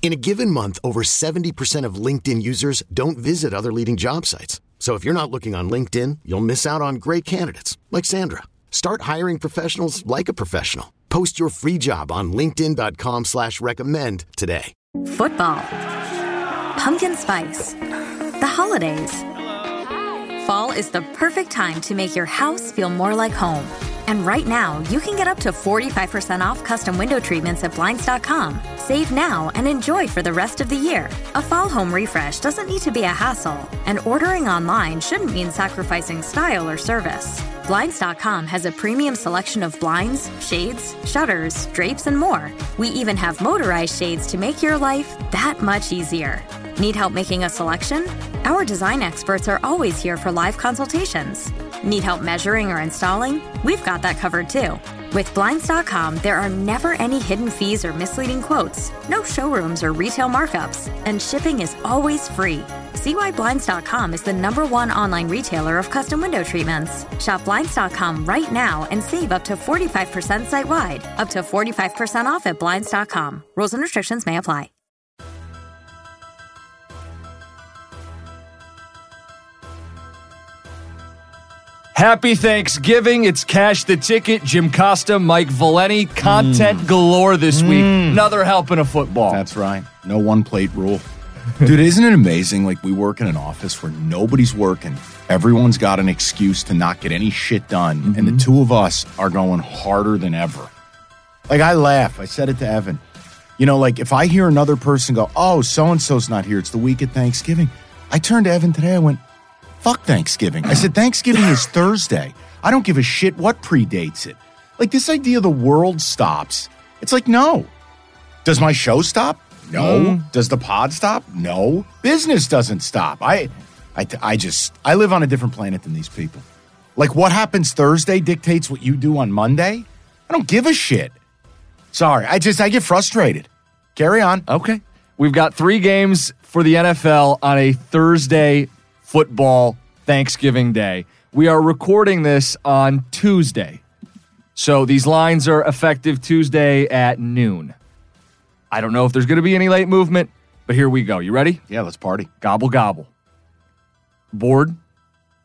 In a given month, over 70% of LinkedIn users don't visit other leading job sites. So if you're not looking on LinkedIn, you'll miss out on great candidates like Sandra. Start hiring professionals like a professional. Post your free job on LinkedIn.com slash recommend today. Football. Pumpkin spice. The holidays. Fall is the perfect time to make your house feel more like home. And right now, you can get up to 45% off custom window treatments at Blinds.com. Save now and enjoy for the rest of the year. A fall home refresh doesn't need to be a hassle, and ordering online shouldn't mean sacrificing style or service. Blinds.com has a premium selection of blinds, shades, shutters, drapes, and more. We even have motorized shades to make your life that much easier. Need help making a selection? Our design experts are always here for live consultations. Need help measuring or installing? We've got that covered too. With Blinds.com, there are never any hidden fees or misleading quotes, no showrooms or retail markups, and shipping is always free. See why Blinds.com is the number one online retailer of custom window treatments. Shop Blinds.com right now and save up to 45% site wide, up to 45% off at Blinds.com. Rules and restrictions may apply. Happy Thanksgiving. It's Cash the Ticket, Jim Costa, Mike Valenti. Content mm. galore this week. Mm. Another helping of football. That's right. No one plate rule. Dude, isn't it amazing? Like, we work in an office where nobody's working. Everyone's got an excuse to not get any shit done. And the mm-hmm. two of us are going harder than ever. Like, I laugh. I said it to Evan. You know, like, if I hear another person go, oh, so and so's not here, it's the week of Thanksgiving. I turned to Evan today. I went, fuck Thanksgiving. I said, Thanksgiving is Thursday. I don't give a shit what predates it. Like, this idea the world stops. It's like, no. Does my show stop? No. Hmm. Does the pod stop? No. Business doesn't stop. I, I, I just, I live on a different planet than these people. Like, what happens Thursday dictates what you do on Monday? I don't give a shit. Sorry. I just, I get frustrated. Carry on. Okay. We've got three games for the NFL on a Thursday football Thanksgiving day. We are recording this on Tuesday. So these lines are effective Tuesday at noon. I don't know if there's going to be any late movement, but here we go. You ready? Yeah, let's party. Gobble, gobble. Board?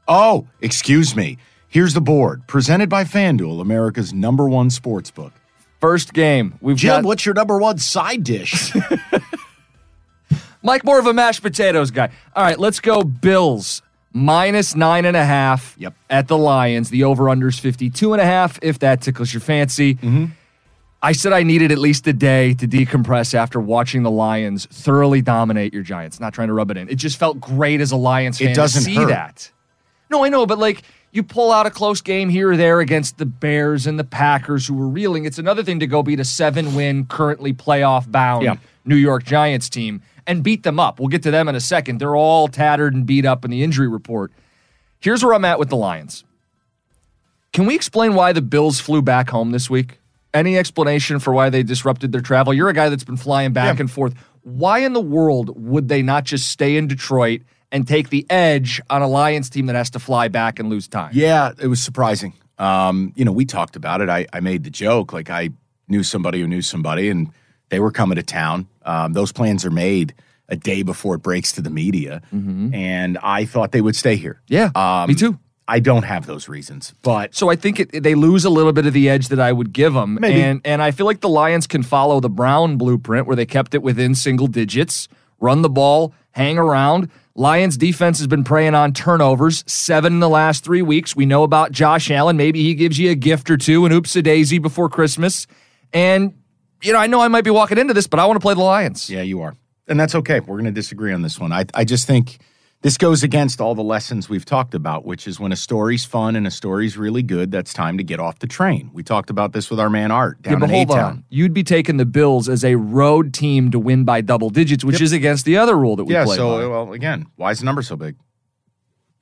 Oh, excuse me. Here's the board, presented by FanDuel, America's number one sports book. First game. We've Jim, got what's your number one side dish? Mike more of a mashed potatoes guy. All right, let's go Bills. Minus nine and a half Yep. at the Lions. The over-under's 52 and a half, if that tickles your fancy. Mm-hmm. I said I needed at least a day to decompress after watching the Lions thoroughly dominate your Giants. Not trying to rub it in. It just felt great as a Lions It fan doesn't to see hurt. that. No, I know, but like you pull out a close game here or there against the Bears and the Packers who were reeling. It's another thing to go beat a seven-win, currently playoff bound Yeah. New York Giants team and beat them up. We'll get to them in a second. They're all tattered and beat up in the injury report. Here's where I'm at with the Lions. Can we explain why the Bills flew back home this week? Any explanation for why they disrupted their travel? You're a guy that's been flying back Yeah. and forth. Why in the world would they not just stay in Detroit and take the edge on a Lions team that has to fly back and lose time? Yeah, it was surprising. Um, you know, we talked about it. I, I made the joke like I knew somebody who knew somebody, and they were coming to town. Um, those plans are made a day before it breaks to the media, and I thought they would stay here. Yeah, Um, me too. I don't have those reasons, but So I think it, they lose a little bit of the edge that I would give them, Maybe. and and I feel like the Lions can follow the Brown blueprint where they kept it within single digits, run the ball, hang around. Lions defense has been preying on turnovers, seven in the last three weeks. We know about Josh Allen. Maybe he gives you a gift or two, an oops a daisy before Christmas. And, you know, I know I might be walking into this, but I want to play the Lions. Yeah, you are. And that's okay. We're going to disagree on this one. I, I just think this goes against all the lessons we've talked about, which is when a story's fun and a story's really good, that's time to get off the train. We talked about this with our man Art down yeah, in A-Town. You'd be taking the Bills as a road team to win by double digits, which Yep. is against the other rule that we Yeah, play. so, by. well, again, why is the number so big?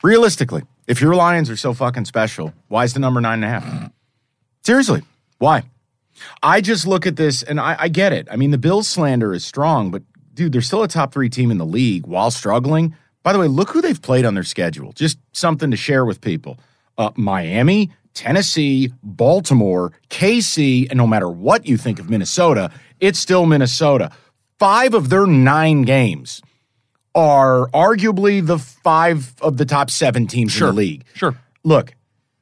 Realistically, if your Lions are so fucking special, why is the number nine and a half? Seriously, why? I just look at this and I, I get it. I mean, the Bills slander is strong, but dude, they're still a top three team in the league while struggling. By the way, look who they've played on their schedule. Just something to share with people. Uh, Miami, Tennessee, Baltimore, KC, and no matter what you think of Minnesota, it's still Minnesota. Five of their nine games are arguably the five of the top seven teams Sure. in the league. Sure. Look,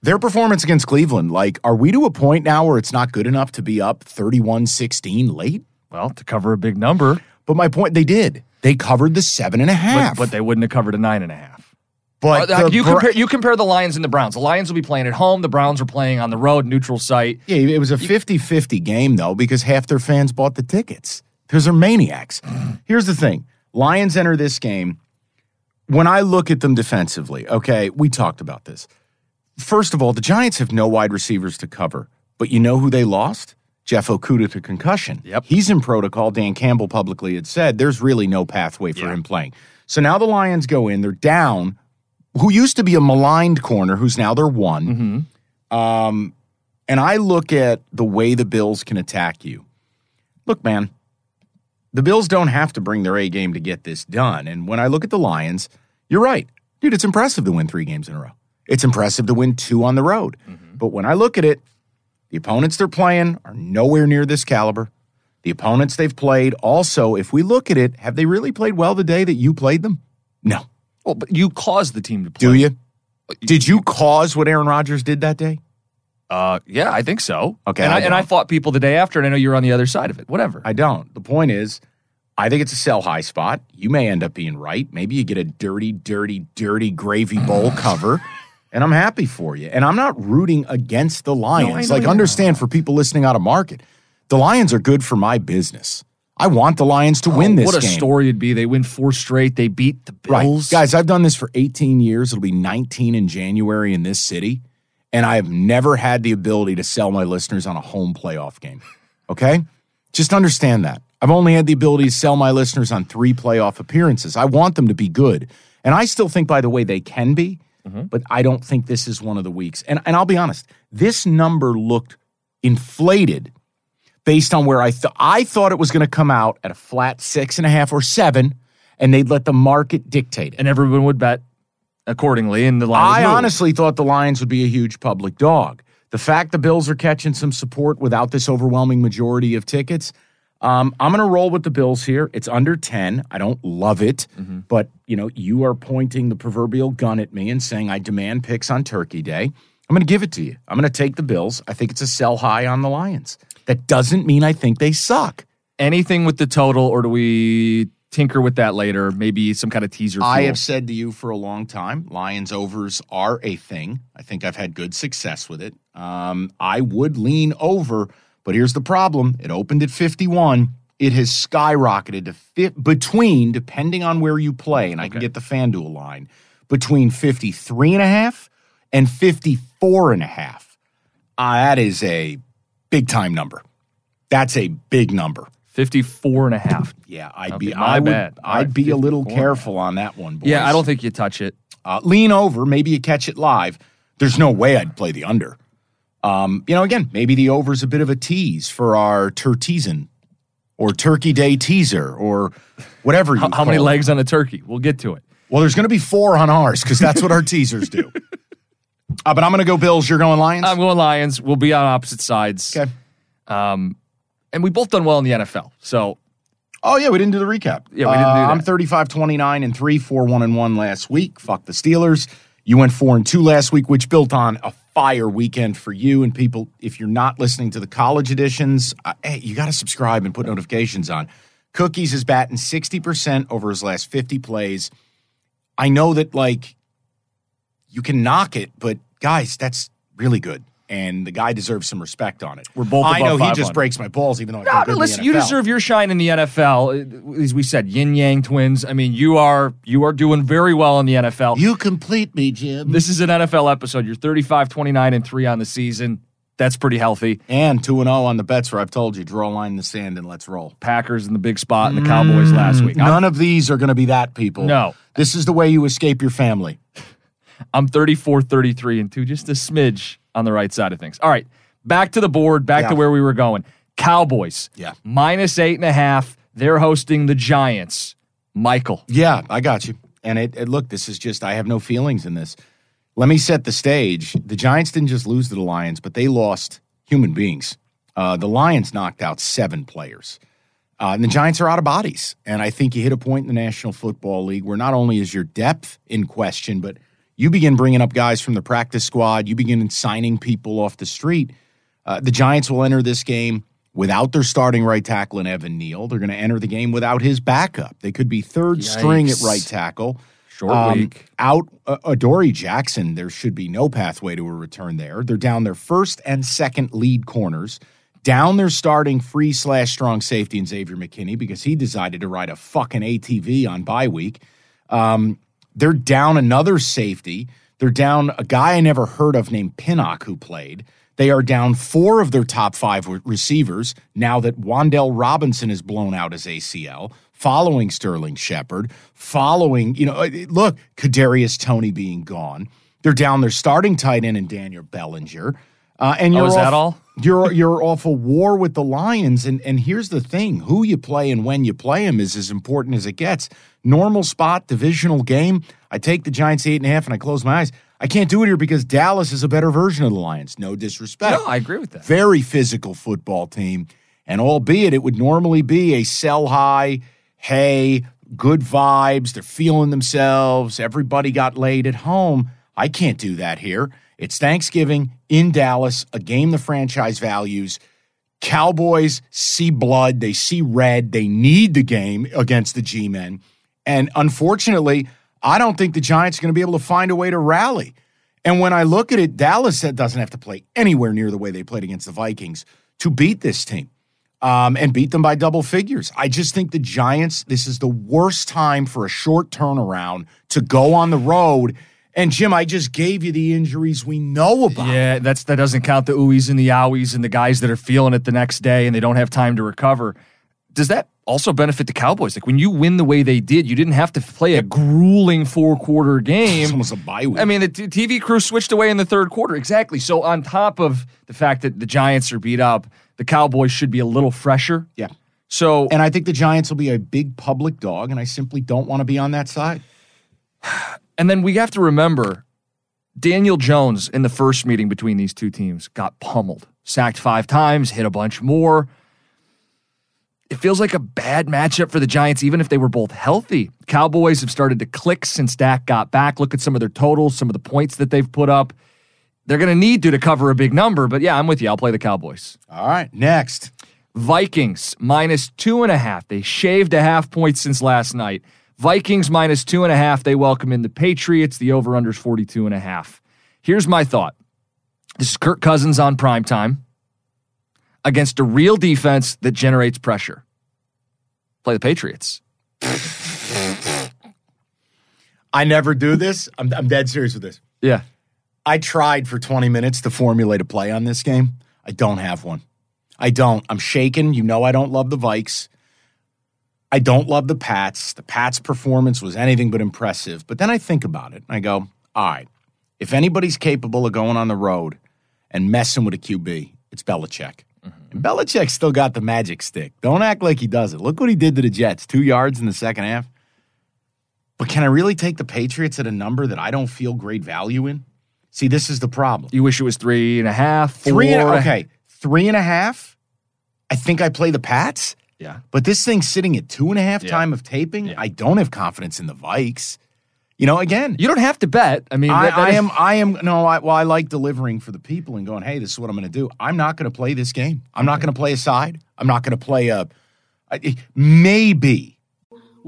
their performance against Cleveland, like, are we to a point now where it's not good enough to be up 31 16 late? Well, to cover a big number, But my point, they did. They covered the seven and a half. but, but they wouldn't have covered a nine and a half. But Uh, the you Bra- compare you compare the Lions and the Browns. The Lions will be playing at home. The Browns are playing on the road, neutral site. Yeah, it was a 50 50 game, though, because half their fans bought the tickets because they're maniacs. Here's the thing Lions enter this game. When I look at them defensively, okay, we talked about this. First of all, the Giants have no wide receivers to cover, but you know who they lost? Jeff Okudah to concussion. Yep. He's in protocol. Dan Campbell publicly had said there's really no pathway for him playing. So now the Lions go in, they're down, who used to be a maligned corner, who's now their one. Um, and I look at the way the Bills can attack you. Look, man, the Bills don't have to bring their A game to get this done. And when I look at the Lions, you're right. Dude, it's impressive to win three games in a row. It's impressive to win two on the road. But when I look at it, the opponents they're playing are nowhere near this caliber. The opponents they've played, also, if we look at it, have they really played well the day that you played them? No. Well, but you caused the team to play. Do you? Did you cause what Aaron Rodgers did that day? Uh, yeah, I think so. Okay, and I I, and I fought people the day after, and I know you're on the other side of it. Whatever. I don't. The point is, I think it's a sell high spot. You may end up being right. Maybe you get a dirty, dirty, dirty gravy bowl cover, and I'm happy for you. And I'm not rooting against the Lions. know like, understand for people listening out of market, the Lions are good for my business. I want the Lions to win Oh, this what a game. story it'd be. They win four straight. They beat the Right. Bills. Guys, I've done this for 18 years. It'll be 19 in January in this city. And I have never had the ability to sell my listeners on a home playoff game. Okay? Just understand that. I've only had the ability to sell my listeners on three playoff appearances. I want them to be good. And I still think, by the way, they can be, Mm-hmm. but I don't think this is one of the weeks. And, and I'll be honest, this number looked inflated based on where I thought I thought it was going to come out at a flat six and a half or seven, and they'd let the market dictate it. and everyone would bet accordingly. And the would I honestly thought the Lions would be a huge public dog. The fact the Bills are catching some support without this overwhelming majority of tickets, um, I'm going to roll with the Bills here. It's under 10. I don't love it, Mm-hmm. but you know, you are pointing the proverbial gun at me and saying I demand picks on Turkey Day. I'm going to give it to you. I'm going to take the Bills. I think it's a sell high on the Lions. That doesn't mean I think they suck. anything with the total, or do we tinker with that later? Maybe some kind of teaser. I fuel? have said to you for a long time, Lions overs are a thing. I think I've had good success with it. Um, I would lean over, but here's the problem: it opened at 51. It has skyrocketed to fit between, depending on where you play, and I can get the FanDuel line between 53 and a half and 54 and a half. Uh, that is a big time number. That's a big number. 54 and a half. Yeah, I'd Okay, be. my I would, I'd right, be a little 54 a careful on that one. Boys. Yeah, I don't think you touch it. uh, lean over. Maybe you catch it live. There's no way I'd play the under. Um, you know, again, maybe the over's a bit of a tease for our Terteason or Turkey Day teaser or whatever you How, how many it. legs on a turkey? We'll get to it. Well, there's going to be four on ours because that's what our teasers do. Uh, but I'm going to go Bills. You're going Lions. I'm going Lions. We'll be on opposite sides. okay. Um, and we both done well in the NFL. So Oh yeah, we didn't do the recap. Yeah, we didn't do Uh. I'm 35, 29, and three, four, one and one last week. Fuck the Steelers. You went four and two last week, which built on a fire weekend for you and people. If you're not listening to the college editions, uh, hey, you got to subscribe and put notifications on. Cookies is batting 60% over his last 50 plays. I know that like you can knock it, but guys, that's really good. And the guy deserves some respect on it. We're both I know he just breaks my balls, even though I No, no, good in the listen, you deserve your shine in the NFL. Uh, As we said, yin yang twins. I mean, you are you are doing very well in the NFL. You complete me, Jim. this is an NFL episode. You're 35, 29, and 3 on the season. That's pretty healthy. and two and zero on the bets where I've told you draw a line in the sand and let's roll. Packers in the big spot and the Cowboys last week. I'm, None of these are going to be that, people. No. This is the way you escape your family. I'm 34, 33, and 2, just a smidge on the right side of things. All right, back to the board, back Yeah. to where we were going. Cowboys, Yeah. minus eight and a half. They're hosting the Giants. Michael. Yeah, I got you. And it, it look, this is just I have no feelings in this. Let me set the stage. The Giants didn't just lose to the Lions, but they lost human beings. Uh, the Lions knocked out seven players. Uh, and the Giants are out of bodies. And I think you hit a point in the National Football League where not only is your depth in question, but you begin bringing up guys from the practice squad, you begin signing people off the street. Uh, the Giants will enter this game without their starting right tackle in Evan Neal. They're going to enter the game without his backup. They could be third string at right tackle. Short Um, week. Out uh, Adoree Jackson, there should be no pathway to a return there. They're down their first and second lead corners, down their starting free slash strong safety in Xavier McKinney because he decided to ride a fucking ATV on bye week. Um, they're down another safety. They're down a guy I never heard of named Pinnock who played. They are down four of their top five receivers now that Wan'Dale Robinson is blown out his ACL, following Sterling Shepard, following, you know, uh, look, Kadarius Toney being gone. They're down their starting tight end and Daniel Bellinger. Uh, and you're Oh, is off, that all? You're you're off a war with the Lions, and and here's the thing: who you play and when you play them is as important as it gets. Normal spot, divisional game. I take the Giants eight and a half, and I close my eyes. I can't do it here because Dallas is a better version of the Lions. No disrespect. No, I agree with that. Very physical football team, and albeit it would normally be a sell high, hey, good vibes. They're feeling themselves. Everybody got laid at home. I can't do that here. It's Thanksgiving in Dallas, a game the franchise values. Cowboys see blood, they see red, they need the game against the G Men. And unfortunately, I don't think the Giants are going to be able to find a way to rally. And when I look at it, Dallas doesn't have to play anywhere near the way they played against the Vikings to beat this team um, and beat them by double figures. I just think the Giants, this is the worst time for a short turnaround to go on the road. And Jim, I just gave you the injuries we know about. Yeah, that's that doesn't count the ooies and the owies and the guys that are feeling it the next day and they don't have time to recover. Does that also benefit the Cowboys? Like when you win the way they did, you didn't have to play a grueling four quarter It's game. almost a bye week. I mean, the t- TV crew switched away in the third quarter. Exactly. So on top of the fact that the Giants are beat up, the Cowboys should be a little fresher. yeah. So And I think the Giants will be a big public dog, and I simply don't want to be on that side. And then we have to remember Daniel Jones in the first meeting between these two teams got pummeled, sacked five times, hit a bunch more. It feels like a bad matchup for the Giants, even if they were both healthy. Cowboys have started to click since Dak got back. Look at some of their totals, some of the points that they've put up. They're going to need to to cover a big number, but yeah, I'm with you. I'll play the Cowboys. All right, next. Vikings minus two and a half. They shaved a half point since last night. Vikings minus two and a half. They welcome in the Patriots. The over under is 42 and a half. Here's my thought this is Kirk Cousins on prime time against a real defense that generates pressure. Play the Patriots. I never do this. I'm, I'm dead serious with this. Yeah. I tried for 20 minutes to formulate a play on this game. I don't have one. I don't. I'm shaken. You know I don't love the Vikes. I don't love the Pats. The Pats' performance was anything but impressive. But then I think about it and I go, all right, if anybody's capable of going on the road and messing with a QB, it's Belichick. Mm-hmm. And Belichick still got the magic stick. Don't act like he doesn't. Look what he did to the Jets two yards in the second half. But can I really take the Patriots at a number that I don't feel great value in? See, this is the problem. You wish it was three and a half, four. Three and okay, three and a half. I think I play the Pats, Yeah. but this thing's sitting at two and a half Yeah. time of taping. Yeah. I don't have confidence in the Vikes. You know, again, You don't have to bet. I mean, I, that- that I is- am. I am. No, I, well, I like delivering for the people and going. Hey, this is what I'm going to do. I'm not going to play this game. I'm not going to play a side. I'm not going to play a. I- Maybe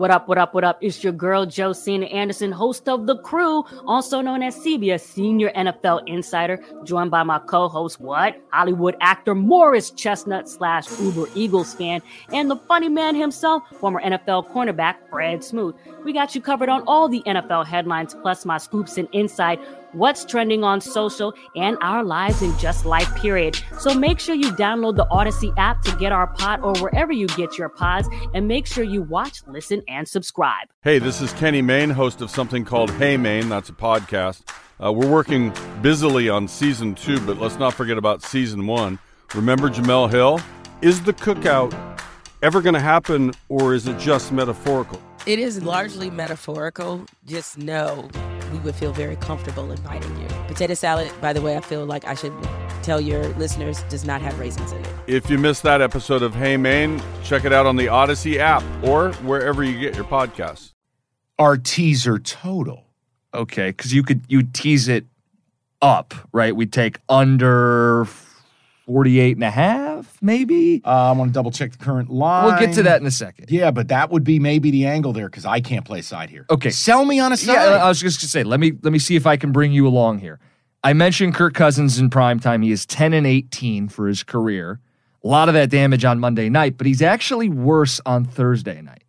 What up, what up, what up? It's your girl, Josina Anderson, host of The Crew, also known as CBS Senior NFL Insider, joined by my co host, what? Hollywood actor Morris Chestnut slash Uber Eagles fan, and the funny man himself, former NFL cornerback Fred Smoot. We got you covered on all the NFL headlines, plus my scoops and insight what's trending on social, and our lives in just life, period. So make sure you download the Odyssey app to get our pod or wherever you get your pods, and make sure you watch, listen, and subscribe. Hey, this is Kenny Mayne, host of something called Hey Mayne. That's a podcast. Uh, we're working busily on season two, but let's not forget about season one. Remember Jemele Hill? Is the cookout ever going to happen, or is it just metaphorical? It is largely metaphorical. Just know we would feel very comfortable inviting you. Potato salad, by the way, I feel like I should tell your listeners, does not have raisins in it. If you missed that episode of Hey Mayne, check it out on the Odyssey app or wherever you get your podcasts. Our teaser total. Okay, because you could you tease it up, right? We take under 48 and a half, maybe. Uh, I want to double check the current line. We'll get to that in a second. Yeah, but that would be maybe the angle there because I can't play side here. Okay. Sell me on a side. Yeah, I was just gonna say, let me let me see if I can bring you along here. I mentioned Kirk Cousins in prime time. He is 10 and 18 for his career. A lot of that damage on Monday night, but he's actually worse on Thursday night.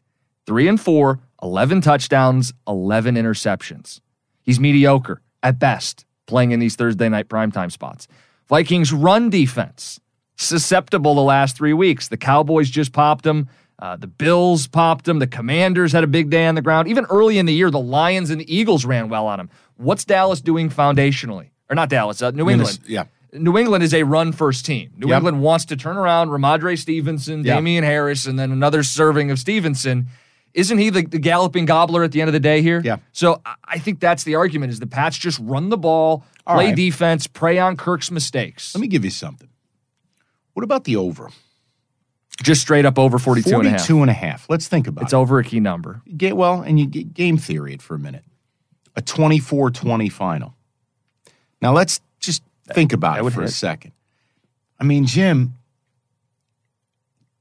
Three and four, 11 touchdowns, 11 interceptions. He's mediocre at best playing in these Thursday night primetime spots. Vikings run defense, susceptible the last three weeks. The Cowboys just popped them. Uh, the Bills popped them. The Commanders had a big day on the ground. Even early in the year, the Lions and the Eagles ran well on them. What's Dallas doing foundationally? Or not Dallas, uh, New England. Yeah. New England is a run first team. New Yep. England wants to turn around Rhamondre Stevenson, Yep. Damien Harris, and then another serving of Stevenson. Isn't he the, the galloping gobbler at the end of the day here? Yeah. So I- I think that's the argument is the Pats just run the ball, All play right. defense, prey on Kirk's mistakes. Let me give you something. What about the over? just straight up over 42 and a half. and a half. Let's think about It's it. It's over a key number. Get well, and you get game theory it for a minute. A 24-20 final. Now let's just think about that it for a second. I mean, Jim,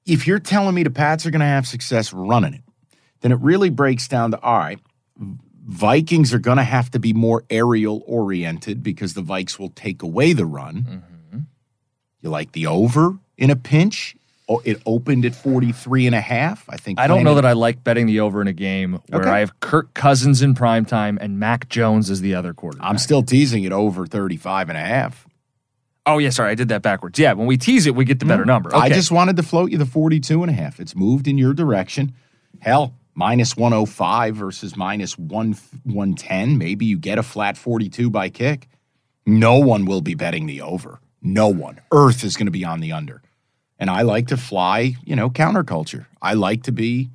if you're telling me the Pats are going to have success running it, then it really breaks down to all right. Vikings are going to have to be more aerial oriented because the Vikes will take away the run. Mm-hmm. You like the over in a pinch? Oh, it opened at 43 and a half. I think I don't know that I like betting the over in a game where Okay. I have Kirk Cousins in prime time and Mac Jones as the other quarterback. I'm still teasing it over 35 and a half. Oh, yeah, sorry, I did that backwards. Yeah, when we tease it, we get the better number. I just wanted to float you the 42 and a half. It's moved in your direction. Hell, minus 105 versus minus 1 110. Maybe you get a flat 42 by kick. No one will be betting the over. No one. Earth is going to be on the under. And I like to fly, you know, counterculture. I like to be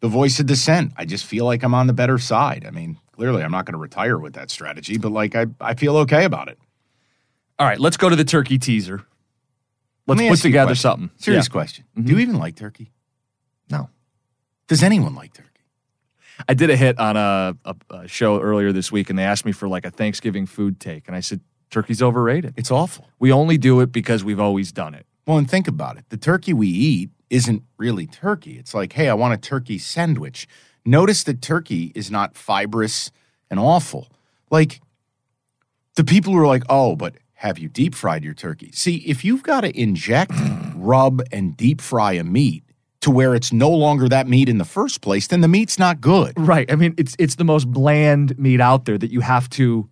the voice of dissent. I just feel like I'm on the better side. I mean, clearly I'm not going to retire with that strategy, but like I, I feel okay about it. All right, let's go to the turkey teaser. Let's Let put ask you a together something. Serious Yeah. question. Mhm. Do you even like turkey? Does anyone like turkey? I did a hit on a, a, a show earlier this week, and they asked me for like a Thanksgiving food take, and I said turkey's overrated. It's awful. We only do it because we've always done it. Well, and think about it. The turkey we eat isn't really turkey. It's like, hey, I want a turkey sandwich. Notice that turkey is not fibrous and awful. Like the people who are like, oh, but have you deep fried your turkey? See, if you've got to inject, rub, and deep fry a meat to where it's no longer that meat in the first place, then the meat's not good. Right. I mean, it's it's the most bland meat out there that you have to,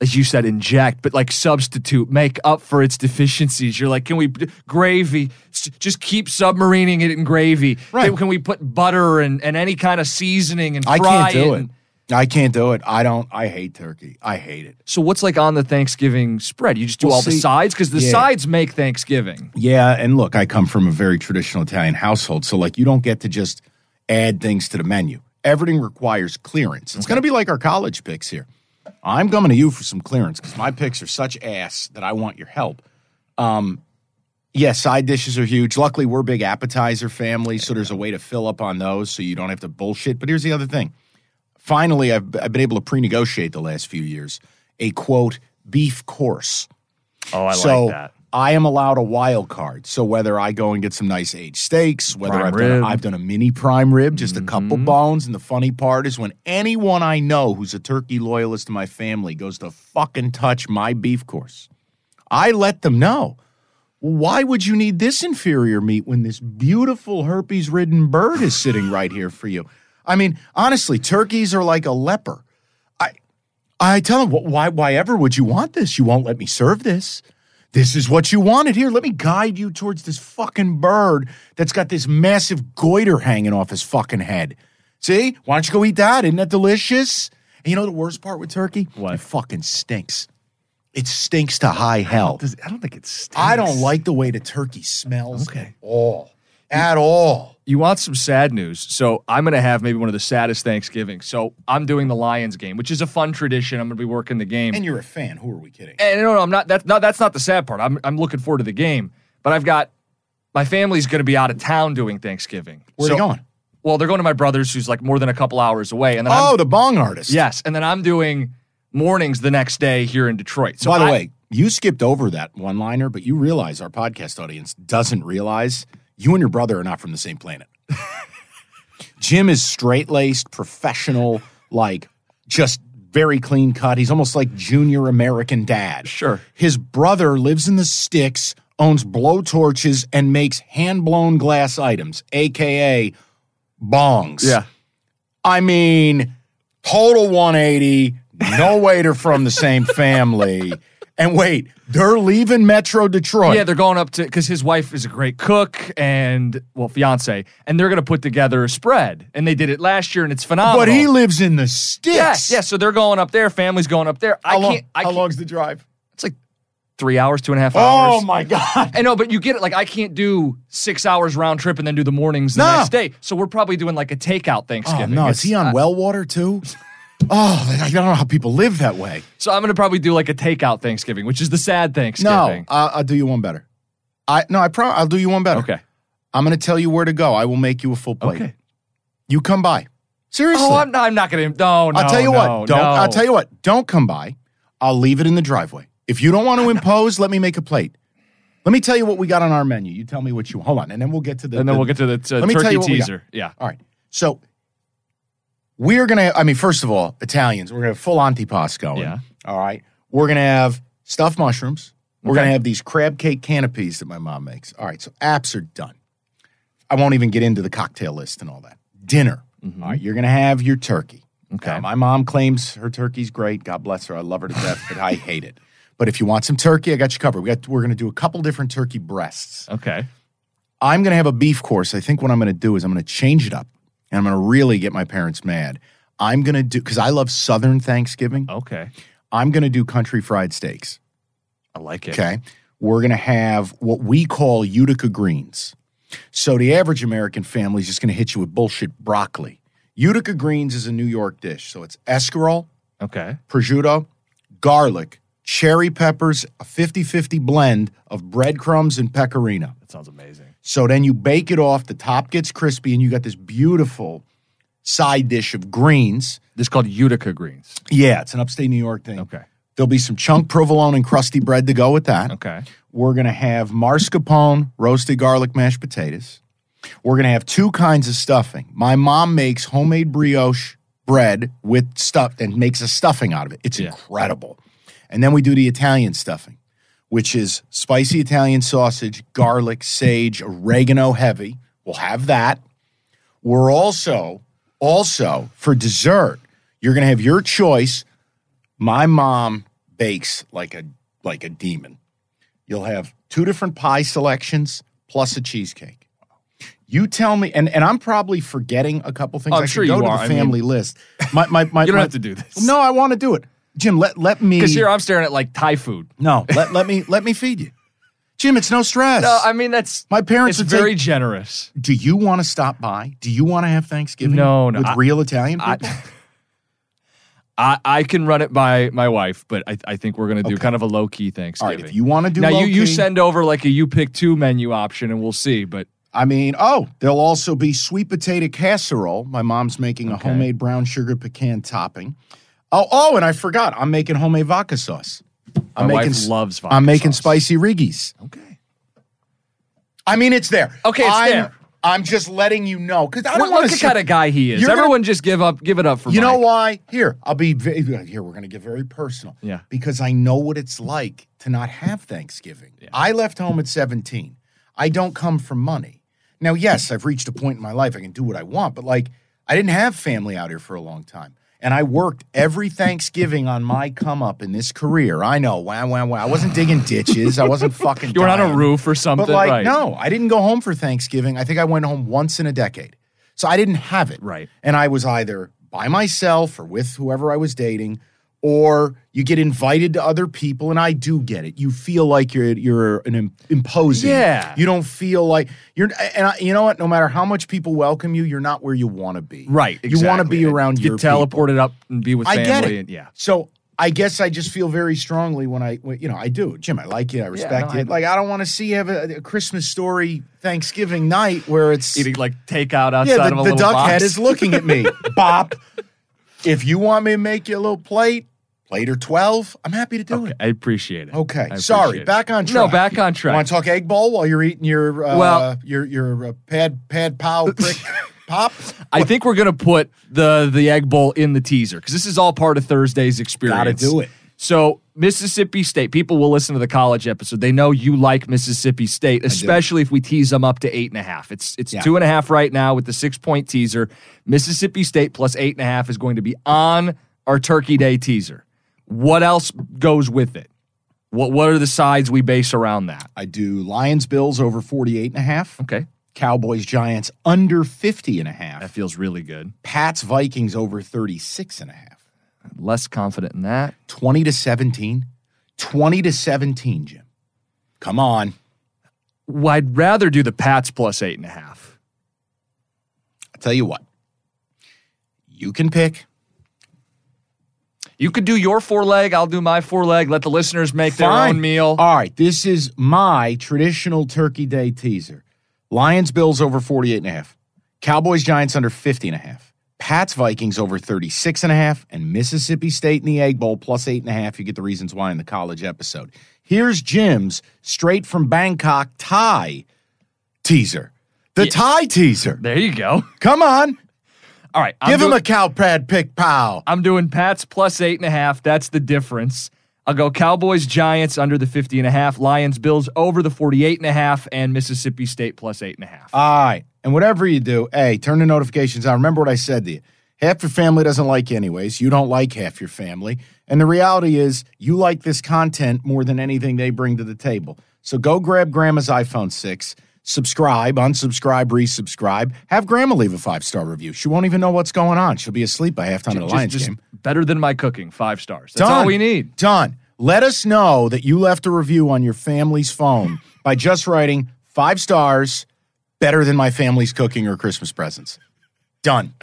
as you said, inject, but like substitute, make up for its deficiencies. You're like, can we gravy? Just keep submarining it in gravy. Right. Can, we put butter and, and any kind of seasoning and fry I can't do it. and- I can't do it. I don't. I hate turkey. I hate it. So what's like on the Thanksgiving spread? You just do Well, all the sides because the yeah. sides make Thanksgiving. Yeah, and look, I come from a very traditional Italian household, so like you don't get to just add things to the menu. Everything requires clearance. It's going to be like our college picks here. I'm coming to you for some clearance because my picks are such ass that I want your help. Um, yeah, side dishes are huge. Luckily, we're big appetizer family, so there's a way to fill up on those, so you don't have to bullshit. But here's the other thing. Finally, I've, I've been able to pre-negotiate the last few years a quote beef course. Oh, I so like that. I am allowed a wild card. So whether I go and get some nice aged steaks, whether I've done, I've done a mini prime rib, just a mm-hmm. couple bones, and the funny part is when anyone I know who's a turkey loyalist in my family goes to fucking touch my beef course, I let them know. Why would you need this inferior meat when this beautiful herpes ridden bird is sitting right here for you? I mean, honestly, turkeys are like a leper. I I tell them, why why ever would you want this? You won't let me serve this. This is what you wanted. Here, let me guide you towards this fucking bird that's got this massive goiter hanging off his fucking head. See? Why don't you go eat that? Isn't that delicious? And you know the worst part with turkey? What? It fucking stinks. It stinks to high hell. Does- I don't think it's. I don't like the way the turkey smells Okay. at all. At all. You want some sad news? So I'm going to have maybe one of the saddest Thanksgivings. So I'm doing the Lions game, which is a fun tradition. I'm going to be working the game. And you're a fan. Who are we kidding? And no, no, I'm not. That's not. That's not the sad part. I'm I'm looking forward to the game. But I've got my family's going to be out of town doing Thanksgiving. Where So- are you going? Well, they're going to my brother's, who's like more than a couple hours away. And then Oh, I'm, the bong artist. yes, and then I'm doing mornings the next day here in Detroit. So By the I- way, you skipped over that one liner, but you realize our podcast audience doesn't realize you and your brother are not from the same planet. Jim is straight laced, professional, like just very clean cut. He's almost like junior American dad. Sure. His brother lives in the sticks, owns blow torches, and makes hand blown glass items, AKA bongs. yeah, I mean, total 180. No way they're from the same family. And wait, they're leaving Metro Detroit. yeah, they're going up to because his wife is a great cook and well, fiance, and they're going to put together a spread. And they did it last year, and it's phenomenal. but he lives in the sticks. Yes, yes. So they're going up there. Family's going up there. I long, can't. I how can't, long's the drive? It's like three hours, two and a half hours. Oh my God. I know, but you get it. Like I can't do six hours round trip and then do the mornings the No. next day. So we're probably doing like a takeout Oh Thanksgiving. no, is he on uh, well water too? Oh, I don't know how people live that way. So I'm gonna probably do like a takeout Thanksgiving, which is the sad No, Thanksgiving. uh, I'll do you one better. I no, I pro- I'll do you one better. Okay. I'm going to tell you where to go. I will make you a full plate. Okay. You come by. Seriously. Oh, I'm not, I'm not gonna. No, no. I'll tell you no, what. Don't. no. I'll tell you what. Don't come by. I'll leave it in the driveway. If you don't want to impose, let me make a plate. Let me tell you what we got on our menu. You tell me what you hold on, and then we'll get to the. And then the- we'll get to the uh, Let me tell turkey you what we got. teaser. Yeah. All right. So we're gonna. I mean, first of all, Italians. We're gonna have full antipasto going. Yeah. All right. We're gonna have stuffed mushrooms. We're gonna have these crab cake canopies that my mom makes. All right. So apps are done. I won't even get into the cocktail list and all that. Dinner. All right. You're gonna have your turkey. Mm-hmm. Okay. Now, my mom claims her turkey's great. God bless her. I love her to death, but I hate it. But if you want some turkey, I got you covered. We got. We're gonna do a couple different turkey breasts. Okay. I'm going to have a beef course. I think what I'm going to do is I'm going to change it up and I'm going to really get my parents mad. I'm going to do, because I love Southern Thanksgiving, Okay. I'm going to do country fried steaks. I like it. Okay. We're going to have what we call Utica greens. So the average American family is just going to hit you with bullshit broccoli. Utica greens is a New York dish. So it's escarole, Okay. prosciutto, garlic, cherry peppers, a 50 50 blend of breadcrumbs and pecorino. That sounds amazing. So then you bake it off, the top gets crispy, and you got this beautiful side dish of greens. This is called Utica greens. Yeah, it's an upstate New York thing. Okay. There'll be some chunk provolone and crusty bread to go with that. Okay. We're going to have mascarpone, roasted garlic mashed potatoes. We're going to have two kinds of stuffing. My mom makes homemade brioche bread with stuff and makes a stuffing out of it. It's Yeah. incredible. And then we do the Italian stuffing, which is spicy Italian sausage, garlic, sage, oregano heavy. We'll have that. We're also, also for dessert, you're going to have your choice. My mom bakes like a like a demon. You'll have two different pie selections plus a cheesecake. You tell me, and, and I'm probably forgetting a couple things. Oh, I'm I sure go you to are. the I mean- family list. My, my, my, You don't my- have to do this. No, I want to do it. Jim, let let me. Because here I'm staring at like Thai food. no, let let me let me feed you, Jim. It's no stress. No, I mean that's my parents it's would very take- generous. Do you want to stop by? Do you want to have Thanksgiving? No, no, with I- real Italian I- people. I, I can run it by my wife, but I, I think we're gonna do Okay. kind of a low key All Thanksgiving. right, if you want to do now you you low-key- send over like a you pick two menu option and we'll see. But I mean, oh, there'll also be sweet potato casserole. My mom's making a homemade brown sugar pecan topping. Oh, oh, and I forgot, I'm making homemade vodka sauce. I'm My making wife loves vodka I'm making sauce. spicy riggies. Okay. I mean, it's there. Okay, it's I'm, there. I'm just letting you know because I don't Look, want look to the kind of guy he is. You're gonna- Everyone just give up, give it up for You know Mike. why? Here, I'll be very, here. We're going to get very personal. Yeah. Because I know what it's like to not have Thanksgiving. I left home at 17. I don't come from money. Now, yes, I've reached a point in my life I can do what I want, but like I didn't have family out here for a long time. And I worked every Thanksgiving on my come up in this career. I know, wow, wow, wow. I wasn't digging ditches. I wasn't fucking. You were on a roof or something, But like, right. no, I didn't go home for Thanksgiving. I think I went home once in a decade. So I didn't have it. Right. And I was either by myself or with whoever I was dating, or you get invited to other people, and I do get it. You feel like you're you're an imposing. Yeah. You don't feel like you're. And I, you know what? No matter how much people welcome you, you're not where you want to be. Right. Exactly. You want to be around Get your people. teleported up and be with family I get it. And, yeah. So I guess I just feel very strongly when I, when- you know, I do. Jim, I like you. I respect no, you. I- like, I don't want to see you have a, a Christmas story Thanksgiving night where it's Eating like takeout outside yeah, of the, a the little duck box. head is looking at me. Bop. If you want me to make you a little plate, or twelve, I'm happy to do Okay, it. I appreciate it. Okay, I sorry. it. Back on track. No, back on track. Want to talk egg bowl while you're eating your uh, Well- your your uh, pad pad pow prick pop? I think we're gonna put the the egg bowl in the teaser because this is all part of Thursday's experience. Gotta do it. So Mississippi State people will listen to the college episode. They know you like Mississippi State, especially if we tease them up to eight and a half. It's it's Yeah. two and a half right now with the six point teaser. Mississippi State plus eight and a half is going to be on our Turkey Day teaser. What else goes with it? What what are the sides we base around that? I do Lions Bills over 48 and a half. Okay, Cowboys Giants under 50 and a half. that feels really good. Pats Vikings over 36 and a half. Less confident in that. 20 to 17. 20 to 17, Jim. Come on. Well, I'd rather do the Pats plus eight and a half. I'll tell you what. You can pick. You could do your four leg. I'll do my four leg. Let the listeners make their own meal. All right. This is my traditional Turkey Day teaser. Lions Bills over 48 and a half. Cowboys Giants under 50 and a half. Pats Vikings over 36 and a half. And Mississippi State in the Egg Bowl plus eight and a half. You get the reasons why in the college episode. Here's Jim's straight from Bangkok tie teaser. The tie teaser. There you go. Come on. All right. I'm Give him a cow pad pick pow. I'm doing Pats plus eight and a half. That's the difference. I'll go Cowboys, Giants under the 50 and a half, Lions, Bills over the 48 and a half, and Mississippi State plus eight and a half. All right. And whatever you do, hey, turn the notifications on. Remember what I said to you. Half your family doesn't like you anyways. You don't like half your family. And the reality is, you like this content more than anything they bring to the table. So go grab grandma's iPhone 6, subscribe, unsubscribe, resubscribe. Have grandma leave a five star review. She won't even know what's going on. She'll be asleep by halftime of the Lions just game. better than my cooking. Five stars. That's Done. all we need. Done. Let us know that you left a review on your family's phone by just writing five stars, better than my family's cooking or Christmas presents. Done.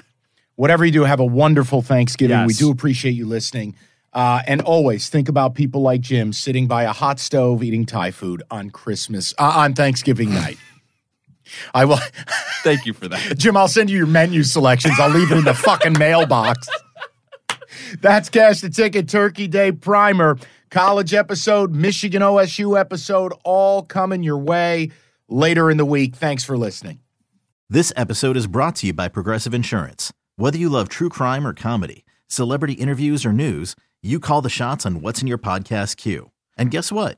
Whatever you do, have a wonderful Thanksgiving. Yes. We do appreciate you listening. Uh, and always think about people like Jim sitting by a hot stove eating Thai food on Christmas, uh, on Thanksgiving night. I will, Thank you for that. Jim, I'll send you your menu selections. I'll leave it in the fucking mailbox. That's Cash the Ticket Turkey Day Primer. College episode, Michigan OSU episode, all coming your way later in the week. Thanks for listening. This episode is brought to you by Progressive Insurance. Whether you love true crime or comedy, celebrity interviews or news, you call the shots on what's in your podcast queue. And guess what?